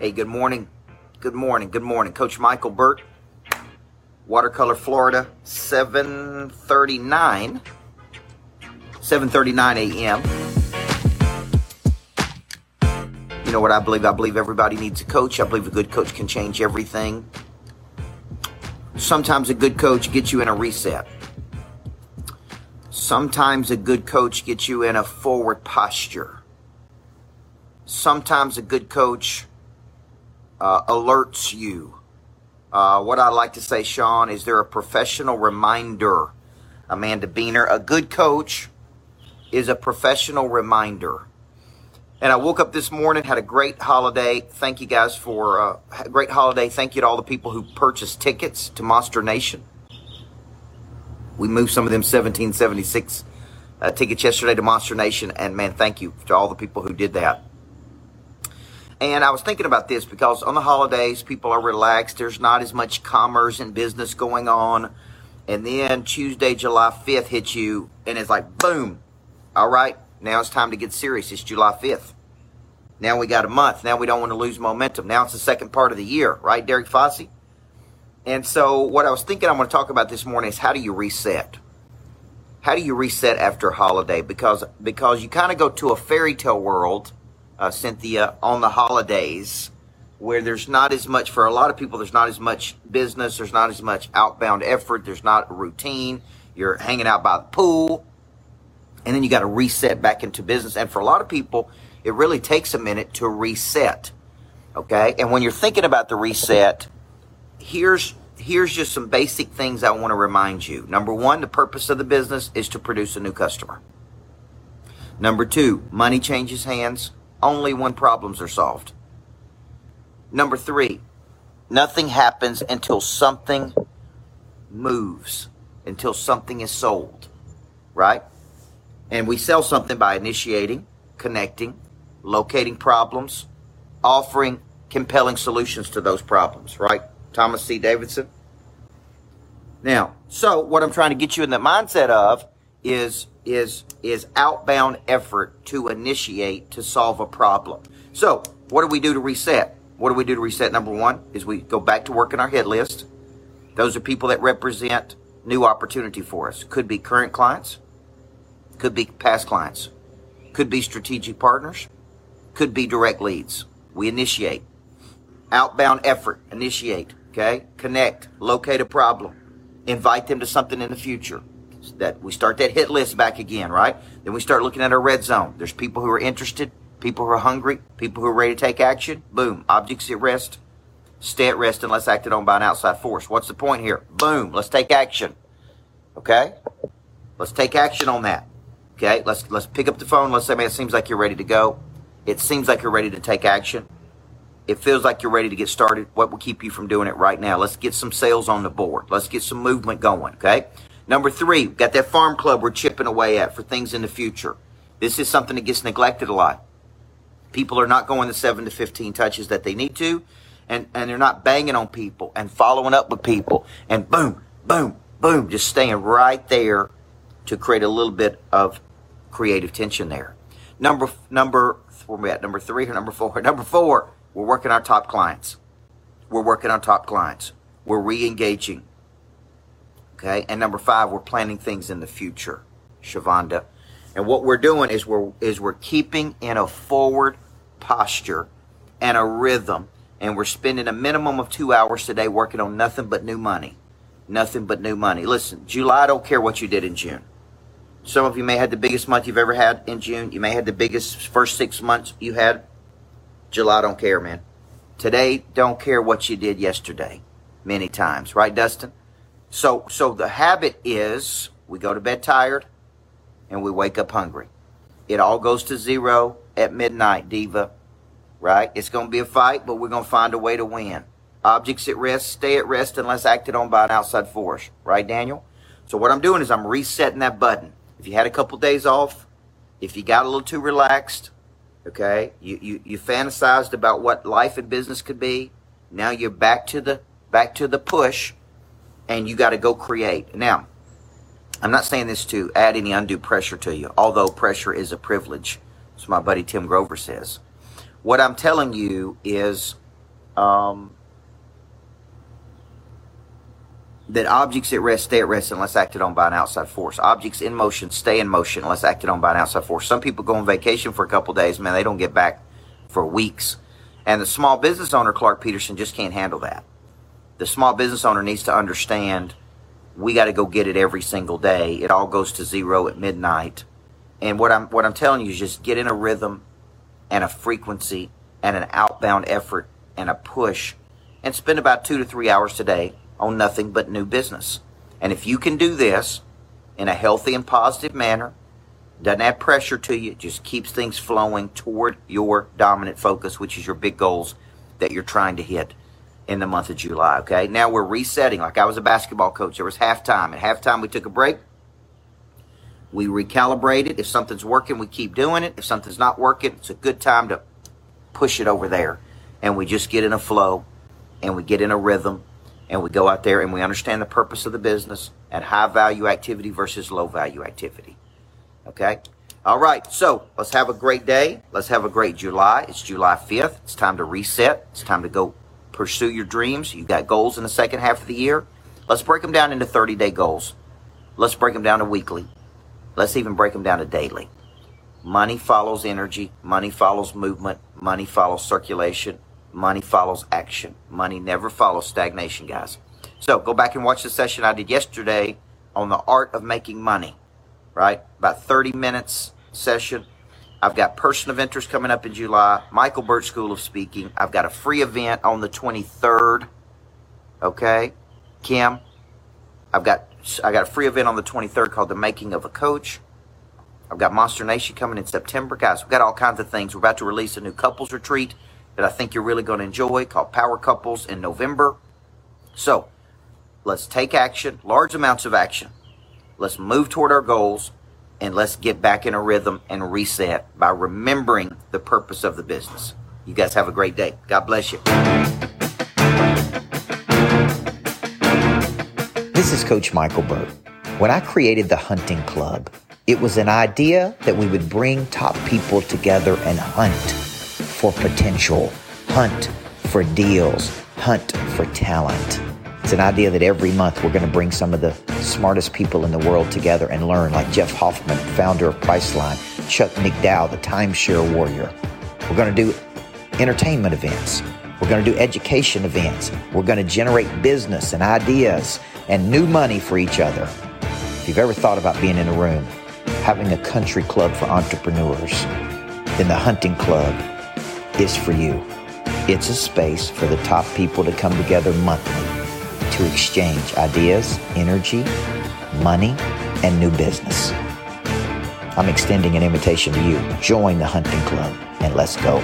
Hey, good morning. Good morning. Good morning. Coach Michael Burt, Watercolor, Florida, 739. 7:39 a.m. You know what I believe? I believe everybody needs a coach. I believe a good coach can change everything. Sometimes a good coach gets you in a reset. Sometimes a good coach gets you in a forward posture. Sometimes a good coach uh, alerts you. Uh, what I like to say, Sean, is there a professional reminder? Amanda Beener, a good coach is a professional reminder. And I woke up this morning, had a great holiday. Thank you guys for uh, a great holiday. Thank you to all the people who purchased tickets to Monster Nation. We moved some of them 1776 uh, tickets yesterday to Monster Nation, and man, thank you to all the people who did that. And I was thinking about this because on the holidays, people are relaxed. There's not as much commerce and business going on. And then Tuesday, July 5th hits you, and it's like, boom. All right, now it's time to get serious. It's July 5th. Now we got a month. Now we don't want to lose momentum. Now it's the second part of the year, right, Derek Fossey? And so, what I was thinking I'm going to talk about this morning is how do you reset? How do you reset after a holiday? Because because you kind of go to a fairy tale world, uh, Cynthia, on the holidays, where there's not as much for a lot of people. There's not as much business. There's not as much outbound effort. There's not a routine. You're hanging out by the pool, and then you got to reset back into business. And for a lot of people, it really takes a minute to reset. Okay, and when you're thinking about the reset here's here's just some basic things I want to remind you. Number one, the purpose of the business is to produce a new customer. Number two, money changes hands only when problems are solved. Number three, nothing happens until something moves, until something is sold, right? And we sell something by initiating, connecting, locating problems, offering compelling solutions to those problems, right? Thomas C. Davidson. Now, so what I'm trying to get you in the mindset of is is is outbound effort to initiate to solve a problem. So, what do we do to reset? What do we do to reset? Number one is we go back to working our hit list. Those are people that represent new opportunity for us. Could be current clients, could be past clients, could be strategic partners, could be direct leads. We initiate. Outbound effort, initiate. Okay? Connect, locate a problem, invite them to something in the future. That we start that hit list back again, right? Then we start looking at our red zone. There's people who are interested, people who are hungry, people who are ready to take action. Boom. Objects at rest. Stay at rest unless acted on by an outside force. What's the point here? Boom. Let's take action. Okay? Let's take action on that. Okay? Let's let's pick up the phone. Let's say, man, it seems like you're ready to go. It seems like you're ready to take action it feels like you're ready to get started. What will keep you from doing it right now? Let's get some sales on the board. Let's get some movement going. Okay. Number three, got that farm club we're chipping away at for things in the future. This is something that gets neglected a lot. People are not going the seven to 15 touches that they need to, and, and they're not banging on people and following up with people and boom, boom, boom, just staying right there to create a little bit of creative tension there. Number, number, where we at? Number three or number four? Number four, we're working our top clients. We're working our top clients. We're re-engaging. Okay. And number five, we're planning things in the future, Shavonda. And what we're doing is we're is we're keeping in a forward posture and a rhythm. And we're spending a minimum of two hours today working on nothing but new money. Nothing but new money. Listen, July, I don't care what you did in June. Some of you may have the biggest month you've ever had in June. You may have the biggest first six months you had. July don't care, man. Today don't care what you did yesterday. Many times, right, Dustin? So, so the habit is we go to bed tired and we wake up hungry. It all goes to zero at midnight, diva. Right? It's going to be a fight, but we're going to find a way to win. Objects at rest stay at rest unless acted on by an outside force. Right, Daniel? So what I'm doing is I'm resetting that button. If you had a couple days off, if you got a little too relaxed, Okay, you, you you fantasized about what life and business could be. Now you're back to the back to the push, and you got to go create. Now, I'm not saying this to add any undue pressure to you, although pressure is a privilege, as my buddy Tim Grover says. What I'm telling you is um, that objects at rest stay at rest unless acted on by an outside force. Objects in motion stay in motion unless acted on by an outside force. Some people go on vacation for a couple days, man, they don't get back for weeks. And the small business owner, Clark Peterson, just can't handle that. The small business owner needs to understand we got to go get it every single day. It all goes to zero at midnight. And what I'm what I'm telling you is just get in a rhythm and a frequency and an outbound effort and a push and spend about 2 to 3 hours today on nothing but new business. And if you can do this in a healthy and positive manner, doesn't add pressure to you, it just keeps things flowing toward your dominant focus, which is your big goals that you're trying to hit in the month of July. Okay. Now we're resetting. Like I was a basketball coach. There was halftime. At halftime, we took a break. We recalibrated. If something's working, we keep doing it. If something's not working, it's a good time to push it over there. And we just get in a flow and we get in a rhythm and we go out there and we understand the purpose of the business and high value activity versus low value activity. Okay? All right, so let's have a great day. Let's have a great July. It's July 5th. It's time to reset. It's time to go pursue your dreams. You've got goals in the second half of the year. Let's break them down into 30 day goals. Let's break them down to weekly. Let's even break them down to daily. Money follows energy. Money follows movement. Money follows circulation. Money follows action. Money never follows stagnation, guys. So go back and watch the session I did yesterday on the art of making money, right? About 30 minutes session. I've got person of interest coming up in July, Michael Burt School of Speaking. I've got a free event on the 23rd. Okay, Kim. I've got I got a free event on the 23rd called The Making of a Coach. I've got Monster Nation coming in September, guys. We've got all kinds of things. We're about to release a new couples retreat that I think you're really going to enjoy called Power Couples in November. So let's take action, large amounts of action. Let's move toward our goals and let's get back in a rhythm and reset by remembering the purpose of the business. You guys have a great day. God bless you. This is Coach Michael Burt. When I created the Hunting Club, it was an idea that we would bring top people together and hunt for potential, hunt for deals, hunt for talent. It's an idea that every month we're going to bring some of the smartest people in the world together and learn, like Jeff Hoffman, founder of Priceline, Chuck McDowell, the timeshare warrior. We're going to do entertainment events. We're going to do education events. We're going to generate business and ideas and new money for each other. If you've ever thought about being in a room, having a country club for entrepreneurs, then the hunting club is for you. It's a space for the top people to come together monthly to exchange ideas, energy, money, and new business. I'm extending an invitation to you. Join the hunting club and let's go.